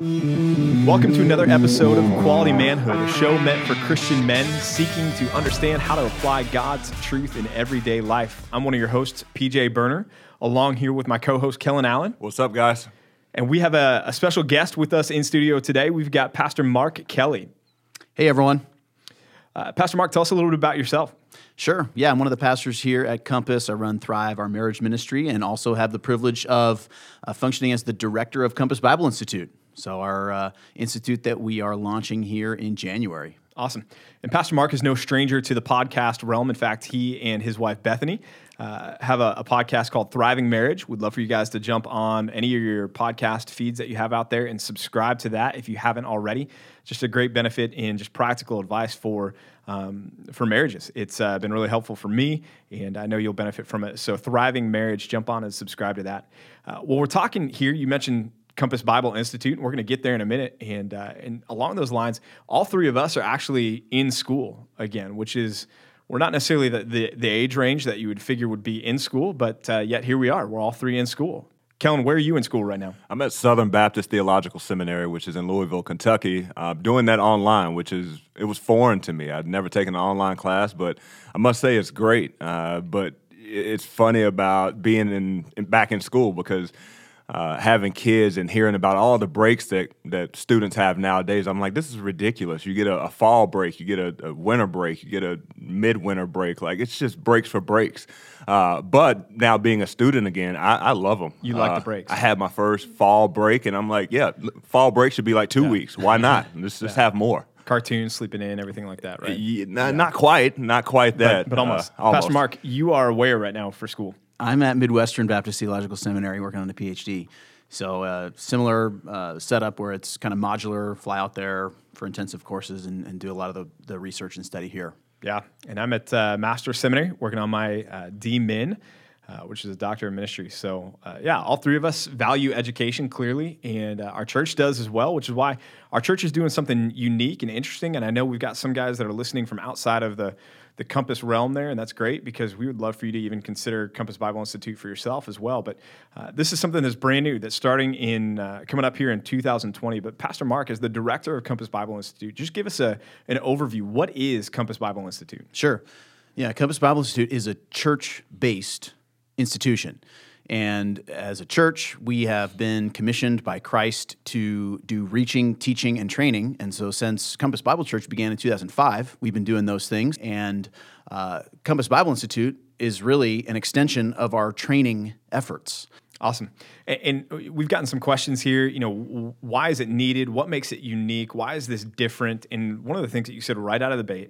Welcome to another episode of Quality Manhood, a show meant for Christian men seeking to understand how to apply God's truth in everyday life. I'm one of your hosts, PJ Burner, along here with my co host, Kellen Allen. What's up, guys? And we have a, a, special guest with us in studio today. We've got Pastor Mark Kelly. Hey, everyone. Uh, Pastor Mark, tell us a little bit about yourself. Sure. Yeah, I'm one of the pastors here at Compass. I run Thrive, our marriage ministry, and also have the privilege of uh, functioning as the director of Compass Bible Institute. So, our uh, institute that we are launching here in January. Awesome. And Pastor Mark is no stranger to the podcast realm. In fact, he and his wife Bethany uh, have a, a, podcast called Thriving Marriage. We'd love for you guys to jump on any of your podcast feeds that you have out there and subscribe to that if you haven't already. Just a great benefit in just practical advice for um, for marriages. It's uh, been really helpful for me, and I know you'll benefit from it. So, Thriving Marriage, jump on and subscribe to that. Uh, well, we're talking here. You mentioned Compass Bible Institute. And we're going to get there in a minute. And uh, and along those lines, all three of us are actually in school again, which is we're not necessarily the, the, the age range that you would figure would be in school, but uh, yet here we are. We're all three in school. Kellen, where are you in school right now? I'm at Southern Baptist Theological Seminary, which is in Louisville, Kentucky. Uh, doing that online, which is it was foreign to me. I'd never taken an online class, but I must say it's great. Uh, but it's funny about being in, in back in school because uh, having kids and hearing about all the breaks that, that students have nowadays, I'm like, this is ridiculous. You get a, a fall break, you get a, a, winter break, you get a midwinter break. Like, it's just breaks for breaks. Uh, but now being a student again, I, I love them. You like uh, the breaks. I had my first fall break, and I'm like, yeah, fall break should be like two yeah. weeks. Why not? Let's just yeah. have more. Cartoons, sleeping in, everything like that, right? Yeah, not, yeah. not quite, not quite that, but, but almost. almost. Pastor Mark, you are aware right now for school? I'm at Midwestern Baptist Theological Seminary working on a PhD. So uh, similar uh, setup where it's kind of modular, fly out there for intensive courses and, and do a lot of the, the, research and study here. Yeah, and I'm at uh, Master Seminary working on my uh, DMin, uh, which is a doctor of ministry. So uh, yeah, all three of us value education clearly, and our church does as well, which is why our church is doing something unique and interesting. And I know we've got some guys that are listening from outside of the the Compass realm there, and that's great because we would love for you to even consider Compass Bible Institute for yourself as well. But uh, this is something that's brand new that's starting in uh, coming up here in 2020. But Pastor Mark, as the director of Compass Bible Institute, just give us a an overview. What is Compass Bible Institute? Sure. Yeah, Compass Bible Institute is a church based institution. And as a church, we have been commissioned by Christ to do reaching, teaching, and training. And so, since Compass Bible Church began in 2005, we've been doing those things. And uh, Compass Bible Institute is really an extension of our training efforts. Awesome. And, and, we've gotten some questions here. You know, why is it needed? What makes it unique? Why is this different? And one of the things that you said right out of the ba-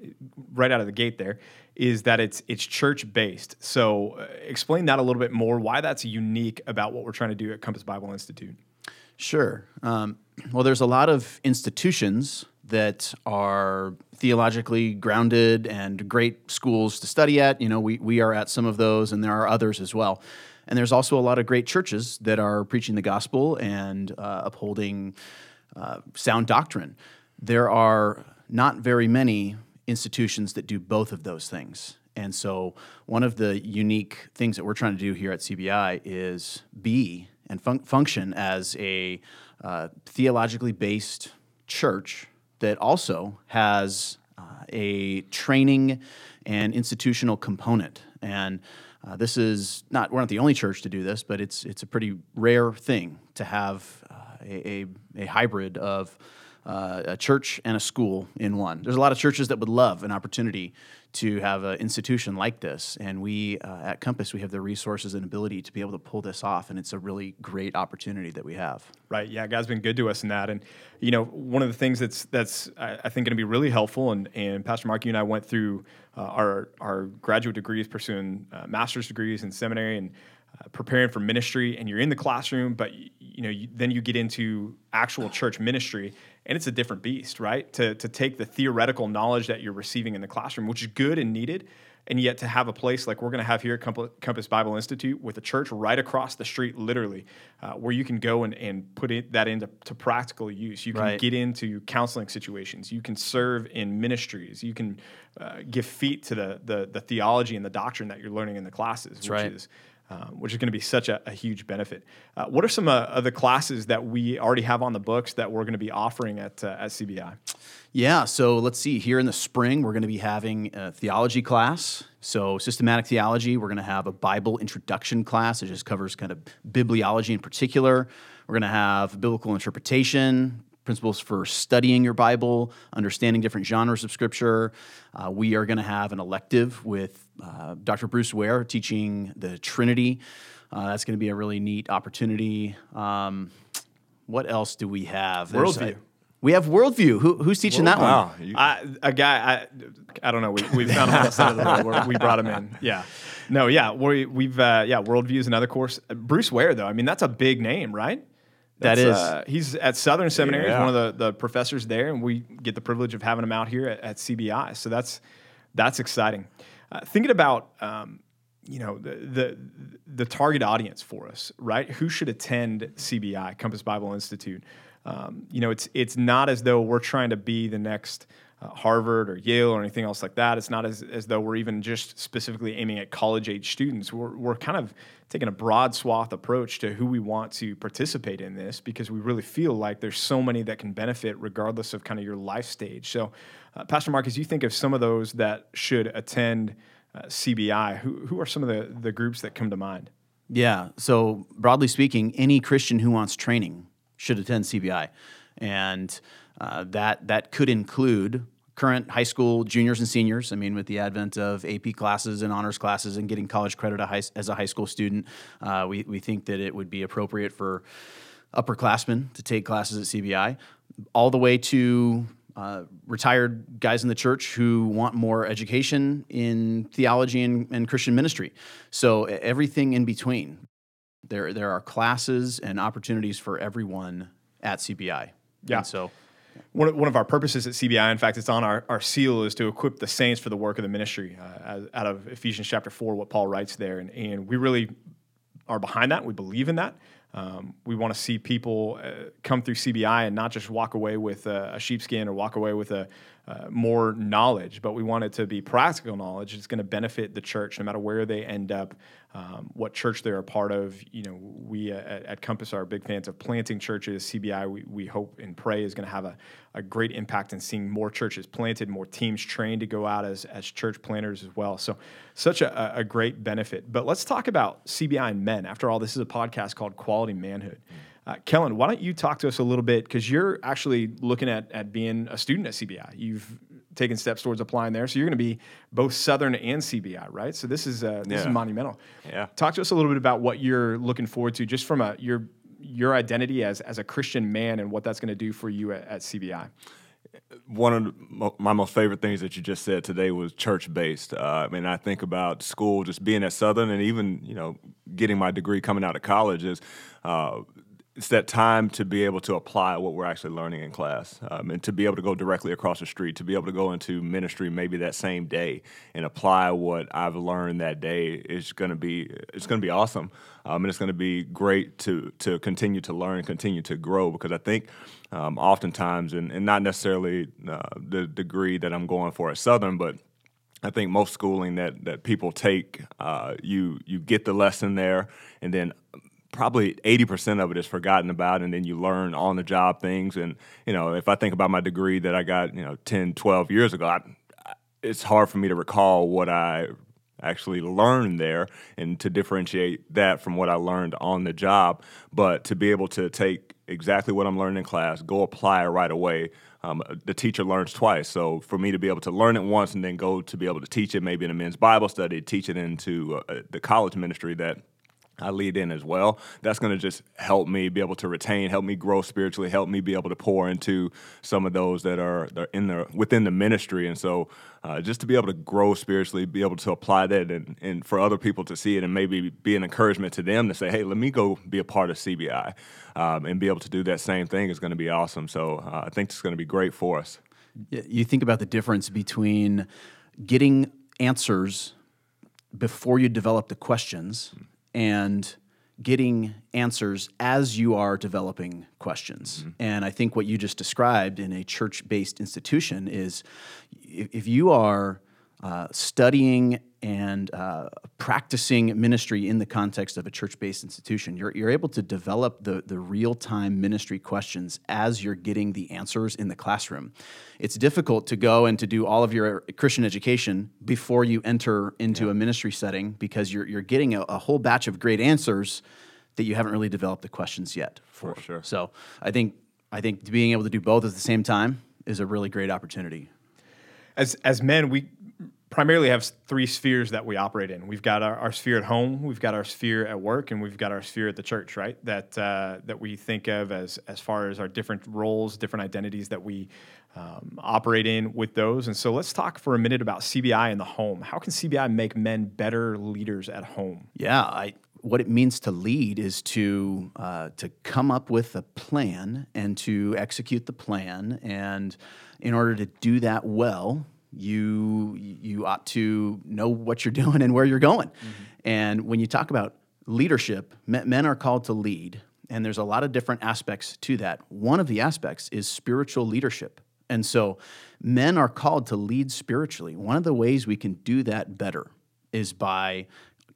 right out of the gate there is that it's it's church based. So, uh, explain that a little bit more. Why that's unique about what we're trying to do at Compass Bible Institute. Sure. Um, well, there's a lot of institutions that are theologically grounded and great schools to study at. You know, we we are at some of those, and there are others as well. And there's also a lot of great churches that are preaching the gospel and uh, upholding uh, sound doctrine. There are not very many institutions that do both of those things. And so, one of the unique things that we're trying to do here at CBI is be and fun- function as a uh, theologically based church that also has uh, a training and institutional component. And uh, this is not we're not the only church to do this, but it's it's a pretty rare thing to have uh, a, a, a, hybrid of uh, a church and a school in one. There's a lot of churches that would love an opportunity to have an institution like this, and we uh, at Compass we have the resources and ability to be able to pull this off, and it's a really great opportunity that we have. Right? Yeah, God's been good to us in that, and you know one of the things that's that's I think going to be really helpful, and and Pastor Mark, you and I went through uh, our our graduate degrees, pursuing uh, master's degrees in seminary, and uh, preparing for ministry. And you're in the classroom, but you, you know you, then you get into actual church ministry, and it's a different beast, right? To to take the theoretical knowledge that you're receiving in the classroom, which is good and needed, and yet to have a place like we're going to have here at Compass Bible Institute with a church right across the street, literally, uh, where you can go and, and put it, that into to practical use. You can right. get into counseling situations. You can serve in ministries. You can uh, give feet to the, the, the theology and the doctrine that you're learning in the classes, That's which right. is um, which is going to be such a, a huge benefit. Uh, what are some uh, of the classes that we already have on the books that we're going to be offering at, uh, at CBI? Yeah, so let's see. Here in the spring, we're going to be having a theology class. So, systematic theology, we're going to have a Bible introduction class that just covers kind of bibliology in particular. We're going to have biblical interpretation, principles for studying your Bible, understanding different genres of Scripture. Uh, we are going to have an elective with uh, Dr. Bruce Ware teaching the Trinity. Uh, that's going to be a really neat opportunity. Um, what else do we have? There's Worldview. a- we have Worldview. Who, who's teaching that one? Wow, you- I, a guy, I, I don't know. We, we found him on the side of the road. We're- brought him in. Yeah. No, yeah. We, we've, uh, yeah, Worldview is another course. Uh, Bruce Ware, though, I mean, that's a big name, right? That That's. Uh, he's at Southern Seminary. He's one of the, the professors there, and we get the privilege of having him out here at, at CBI. So that's that's exciting. Uh, thinking about um, you know the, the the target audience for us, right? Who should attend CBI, Compass Bible Institute? Um, you know, it's it's not as though we're trying to be the next uh, Harvard or Yale or anything else like that. It's not as, as though we're even just specifically aiming at college age students. We're, we're kind of taking a broad swath approach to who we want to participate in this because we really feel like there's so many that can benefit regardless of kind of your life stage. So, uh, Pastor Mark, as you think of some of those that should attend uh, CBI, who, who are some of the, the groups that come to mind? Yeah. So broadly speaking, any Christian who wants training should attend CBI, and uh, that that could include current high school juniors and seniors. I mean, with the advent of AP classes and honors classes and getting college credit a high, as a high school student, uh, we we think that it would be appropriate for upperclassmen to take classes at CBI, all the way to uh, retired guys in the church who want more education in theology and, and Christian ministry. So everything in between. There, there are classes and opportunities for everyone at CBI. Yeah. And so One of, one of our purposes at CBI, in fact, it's on our, our seal, is to equip the saints for the work of the ministry. Uh, as, out of Ephesians chapter 4, what Paul writes there. And, and we really are behind that. We believe in that. Um, we want to see people uh, come through CBI and not just walk away with a, a sheepskin or walk away with a uh, more knowledge, but we want it to be practical knowledge. It's going to benefit the church no matter where they end up, um, what church they're a part of. You know, we uh, at, at Compass are big fans of planting churches. CBI, we, we hope and pray, is going to have a, a great impact in seeing more churches planted, more teams trained to go out as, as church planters as well. So, such a, a great benefit. But let's talk about CBI and men. After all, this is a podcast called Quality Manhood. Uh, Kellen, why don't you talk to us a little bit? Because you're actually looking at, at being a student at CBI. You've taken steps towards applying there. So you're going to be both Southern and CBI, right? So this is uh, this is monumental. Yeah. Talk to us a little bit about what you're looking forward to, just from a your your identity as as a Christian man, and what that's going to do for you at, at CBI. one of the, my most favorite things that you just said today was church based. Uh, I mean, I think about school, just being at Southern, and even you know getting my degree coming out of college is. Uh, it's that time to be able to apply what we're actually learning in class, um, and to be able to go directly across the street, to be able to go into ministry maybe that same day and apply what I've learned that day is going to be it's going to be awesome, um, and it's going to be great to to continue to learn, continue to grow because I think um, oftentimes, and, and not necessarily uh, the degree that I'm going for at Southern, but I think most schooling that that people take, uh, you you get the lesson there, and then probably 80% of it is forgotten about and then you learn on the job things. And you know if i think about my degree that i got you know 10 12 years ago I, it's hard for me to recall what i actually learned there and to differentiate that from what i learned on the job. But to be able to take exactly what i'm learning in class go apply it right away um, the teacher learns twice. So for me to be able to learn it once and then go to be able to teach it maybe in a men's bible study teach it into uh, the college ministry that I lead in as well. That's going to just help me be able to retain, help me grow spiritually, help me be able to pour into some of those that are, in the within the ministry. And so, uh, just to be able to grow spiritually, be able to apply that, and, and for other people to see it, and maybe be an encouragement to them to say, "Hey, let me go be a part of CBI," um, and be able to do that same thing is going to be awesome. So, uh, I think it's going to be great for us. You think about the difference between getting answers before you develop the questions and getting answers as you are developing questions. Mm-hmm. And I think what you just described in a church based institution is if, if you are uh, studying and uh, practicing ministry in the context of a church-based institution, you're, you're able to develop the, the real-time ministry questions as you're getting the answers in the classroom. It's difficult to go and to do all of your Christian education before you enter into yeah. a ministry setting because you're, you're getting a, a, whole batch of great answers that you haven't really developed the questions yet for. for sure. So I think I think being able to do both at the same time is a really great opportunity. As as men, we primarily have three spheres that we operate in. We've got our, our, sphere at home, we've got our sphere at work, and we've got our sphere at the church, right? That uh, that we think of as as far as our different roles, different identities that we um, operate in with those. And so let's talk for a minute about CBI in the home. How can CBI make men better leaders at home? Yeah, I what it means to lead is to uh, to come up with a plan and to execute the plan. And in order to do that well, you you ought to know what you're doing and where you're going. Mm-hmm. And when you talk about leadership, men are called to lead, and there's a lot of different aspects to that. One of the aspects is spiritual leadership. And so men are called to lead spiritually. One of the ways we can do that better is by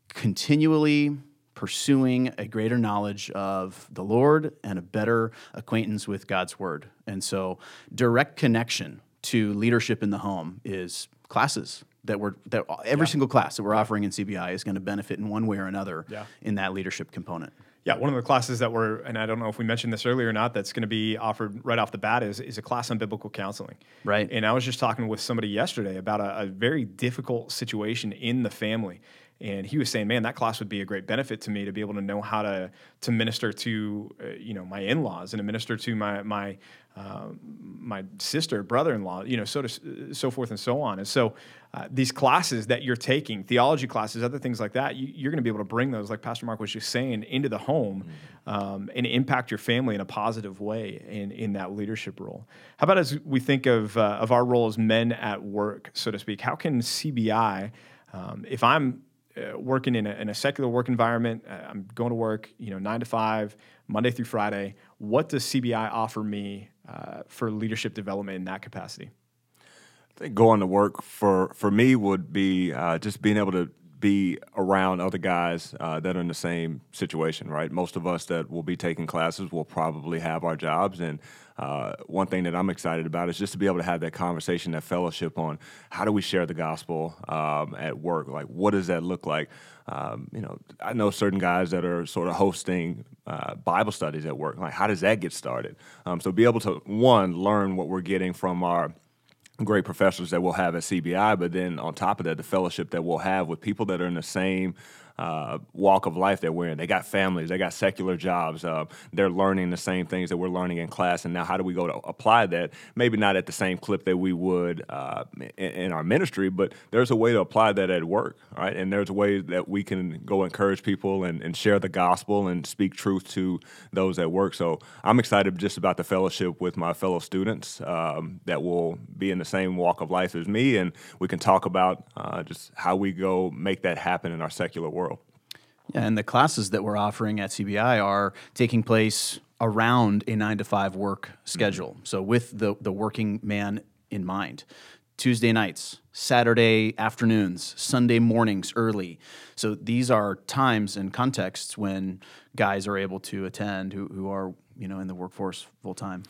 continually pursuing a greater knowledge of the Lord and a better acquaintance with God's word. And so, direct connection to leadership in the home is classes that we're that every yeah. single class that we're offering in CBI is going to benefit in one way or another yeah. in that leadership component. Yeah, one of the classes that we're, and I don't know if we mentioned this earlier or not, that's going to be offered right off the bat is, is a class on biblical counseling. Right. And I was just talking with somebody yesterday about a, a very difficult situation in the family and he was saying, "Man, that class would be a great benefit to me to be able to know how to to minister to uh, you know my in laws and to minister to my my uh, my sister, brother in law, you know, so to, so forth and so on." And so, uh, these classes that you're taking, theology classes, other things like that, you, are going to be able to bring those, like Pastor Mark was just saying, into the home mm-hmm. um, and impact your family in a positive way in in that leadership role. How about as we think of uh, of our role as men at work, so to speak? How can CBI um, if I'm uh, working in a, in a, secular work environment. Uh, I'm going to work, you know, nine to five, Monday through Friday. What does CBI offer me uh, for leadership development in that capacity? I think going to work for for me would be uh, just being able to be around other guys uh, that are in the same situation, right? Most of us that will be taking classes will probably have our jobs. And uh, one thing that I'm excited about is just to be able to have that conversation, that fellowship on how do we share the gospel um, at work? Like, what does that look like? Um, you know, I know certain guys that are sort of hosting uh, Bible studies at work. Like, how does that get started? Um, so, be able to, one, learn what we're getting from our great professors that we'll have at CBI, but then on top of that, the fellowship that we'll have with people that are in the same uh, walk of life that we're in. They got families, they got secular jobs. Uh, they're learning the same things that we're learning in class. And now, how do we go to apply that? Maybe not at the same clip that we would uh, in, in, our ministry, but there's a way to apply that at work, right? And there's a way that we can go encourage people and, and share the gospel and speak truth to those at work. So I'm excited just about the fellowship with my fellow students um, that will be in the same walk of life as me, and we can talk about uh, just how we go make that happen in our secular world. And the classes that we're offering at CBI are taking place around a nine to five work schedule. Mm-hmm. So with the the working man in mind. Tuesday nights, Saturday afternoons, Sunday mornings early. So these are times and contexts when guys are able to attend who, who are, you know, in the workforce full time.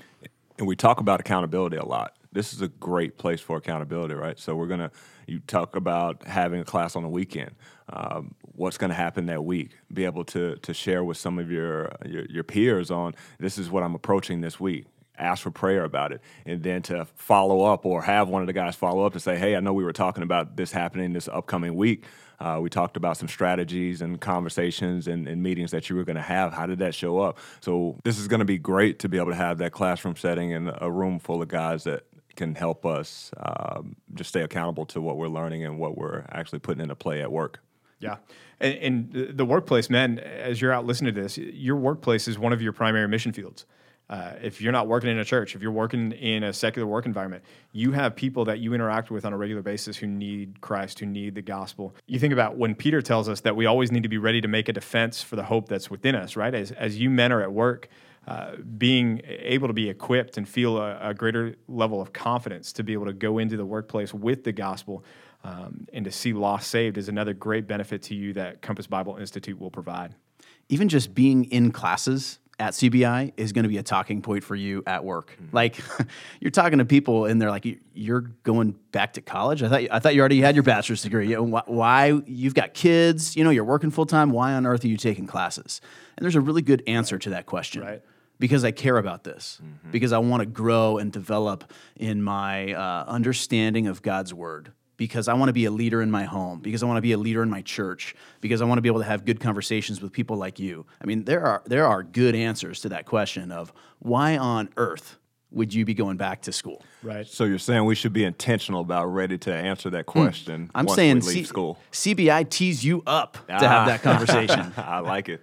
And we talk about accountability a lot. This is a great place for accountability, right? So we're gonna you talk about having a class on the weekend. Um, what's going to happen that week? Be able to to share with some of your, your your peers on this is what I'm approaching this week ask for prayer about it and then to follow up or have one of the guys follow up to say hey i know we were talking about this happening this upcoming week uh, we talked about some strategies and conversations and, and meetings that you were going to have how did that show up so this is going to be great to be able to have that classroom setting and a room full of guys that can help us um, just stay accountable to what we're learning and what we're actually putting into play at work. Yeah. And, and, the workplace, man, as you're out listening to this, your workplace is one of your primary mission fields. Uh, if you're not working in a church, if you're working in a secular work environment, you have people that you interact with on a regular basis who need Christ, who need the gospel. You think about when Peter tells us that we always need to be ready to make a defense for the hope that's within us, right? As, as you men are at work, uh, being able to be equipped and feel a, a, greater level of confidence to be able to go into the workplace with the gospel um, and to see lost saved is another great benefit to you that Compass Bible Institute will provide. Even just being in classes at CBI is going to be a talking point for you at work. Mm-hmm. Like you're talking to people and they're like, "You're going back to college? I thought I thought you already had your bachelor's degree. You know, why you've got kids? You know, you're working full time. Why on earth are you taking classes?" And there's a really good answer to that question. Right. Because I care about this, mm-hmm. because I want to grow and develop in my uh, understanding of God's word because I want to be a leader in my home, because I want to be a leader in my church, because I want to be able to have good conversations with people like you. I mean, there are there are good answers to that question of why on earth would you be going back to school? Right. So you're saying we should be intentional about ready to answer that hmm. question. I'm saying C- school. CBI tees you up ah. to have that conversation. I like it.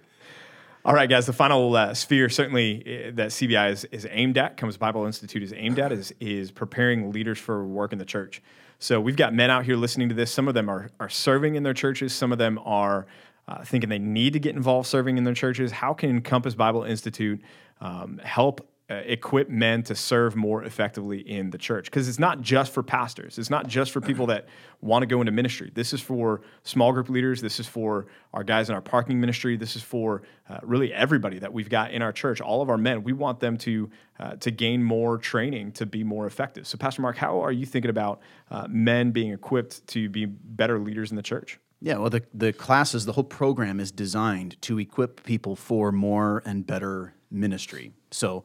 All right, guys. The final uh, sphere, certainly uh, that CBI is, is aimed at, Compass Bible Institute is aimed at, is is preparing leaders for work in the church. So we've got men out here listening to this. Some of them are, are serving in their churches. Some of them are uh, thinking they need to get involved serving in their churches. How can Compass Bible Institute um, help uh, equip men to serve more effectively in the church. Because it's not just for pastors. It's not just for people that want to go into ministry. This is for small group leaders. This is for our guys in our parking ministry. This is for uh, really everybody that we've got in our church. All of our men we want them to uh, to gain more training to be more effective. So pastor mark how are you thinking about uh, men being equipped to be better leaders in the church? Yeah, well, the, the classes, the whole program is designed to equip people for more and better ministry. So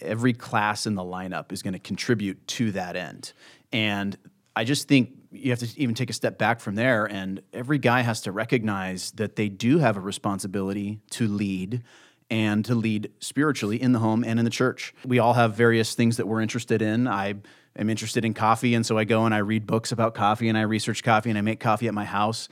every class in the lineup is going to contribute to that end. And I just think you have to even take a step back from there, and every guy has to recognize that they do have a responsibility to lead and to lead spiritually in the home and in the church. We all have various things that we're interested in. I am interested in coffee, and so I go and I read books about coffee and I research coffee and I make coffee at my house.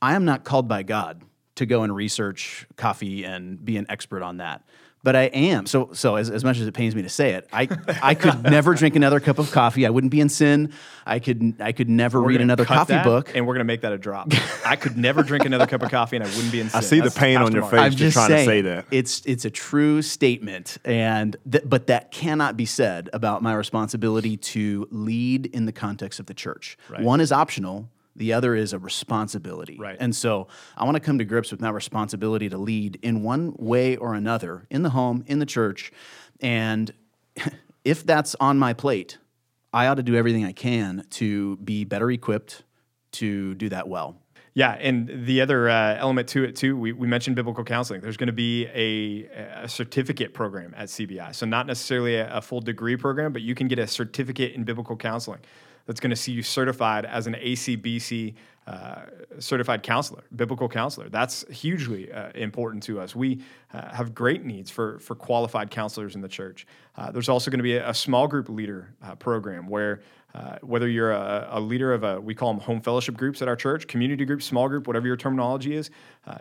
I am not called by God to go and research coffee and be an expert on that but I am. So so as, as much as it pains me to say it, I I could never drink another cup of coffee. I wouldn't be in sin. I could I could never we're read another coffee book. And we're gonna make that a drop. I could never drink another cup of coffee and I wouldn't be in sin. I see That's the pain on your face I'm just trying saying, to say that. It's it's a true statement. And th- but that cannot be said about my responsibility to lead in the context of the church. Right. One is optional the other is a responsibility. Right. And so I want to come to grips with my responsibility to lead in one way or another in the home, in the church. And if that's on my plate, I ought to do everything I can to be better equipped to do that well. Yeah, and the other uh, element to it too, we, we mentioned biblical counseling. There's going to be a, a, certificate program at CBI, so not necessarily a, a, full degree program, but you can get a certificate in biblical counseling that's going to see you certified as an ACBC uh, certified counselor, biblical counselor. That's hugely uh, important to us. We uh, have great needs for, for qualified counselors in the church. Uh, there's also going to be a, a, small group leader uh, program where whether you're a, a, leader of a, we call them home fellowship groups at our church, community group, small group, whatever your terminology is.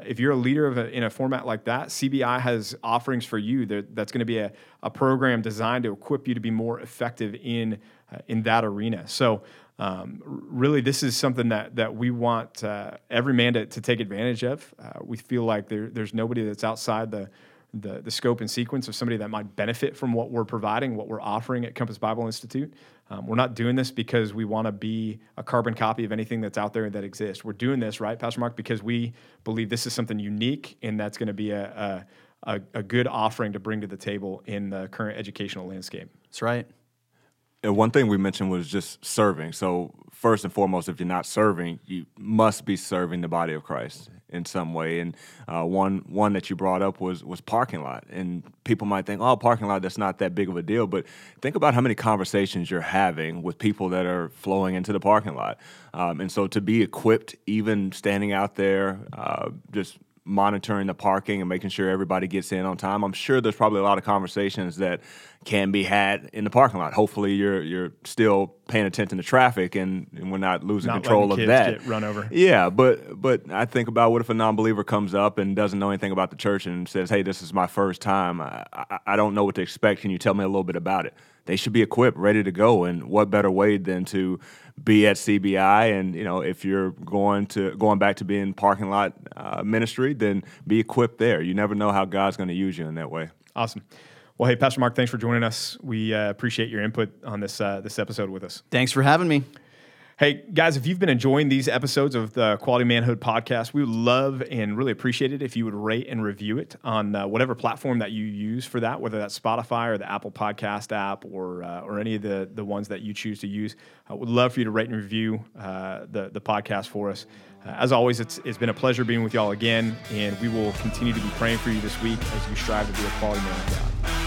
if you're a leader of a, in a format like that, CBI has offerings for you that, that's going to be a, a program designed to equip you to be more effective in in that arena. So um, really, this is something that that we want uh, every man to, to, take advantage of. Uh, we feel like there, there's nobody that's outside the, the, the scope and sequence of somebody that might benefit from what we're providing, what we're offering at Compass Bible Institute. Um, we're not doing this because we want to be a carbon copy of anything that's out there that exists. We're doing this, right, Pastor Mark, because we believe this is something unique and that's going to be a, a, a, a good offering to bring to the table in the current educational landscape. That's right. And one thing we mentioned was just serving. So first and foremost, if you're not serving, you must be serving the body of Christ in some way. And uh, one one that you brought up was was parking lot. And people might think, oh, parking lot, that's not that big of a deal. But think about how many conversations you're having with people that are flowing into the parking lot. Um, and so to be equipped, even standing out there, uh, just monitoring the parking and making sure everybody gets in on time. I'm sure there's probably a lot of conversations that can be had in the parking lot. Hopefully, you're you're still paying attention to traffic and, and we're not losing not control of that. run over. Yeah, but but I think about what if a non-believer comes up and doesn't know anything about the church and says, "Hey, this is my first time. I, I, I don't know what to expect. Can you tell me a little bit about it?" They should be equipped, ready to go. And what better way than to be at CBI? And you know, if you're going to going back to being parking lot uh, ministry, then be equipped there. You never know how God's going to use you in that way. Awesome. Well, hey, Pastor Mark, thanks for joining us. We uh, appreciate your input on this uh, this episode with us. Thanks for having me. Hey, guys, if you've been enjoying these episodes of the Quality Manhood podcast, we would love and really appreciate it if you would rate and review it on uh, whatever platform that you use for that, whether that's Spotify or the Apple Podcast app or uh, or any of the, the ones that you choose to use. I would love for you to rate and review uh, the, the podcast for us. Uh, as always, it's, it's been a pleasure being with y'all again, and we will continue to be praying for you this week as you strive to be a quality man of God.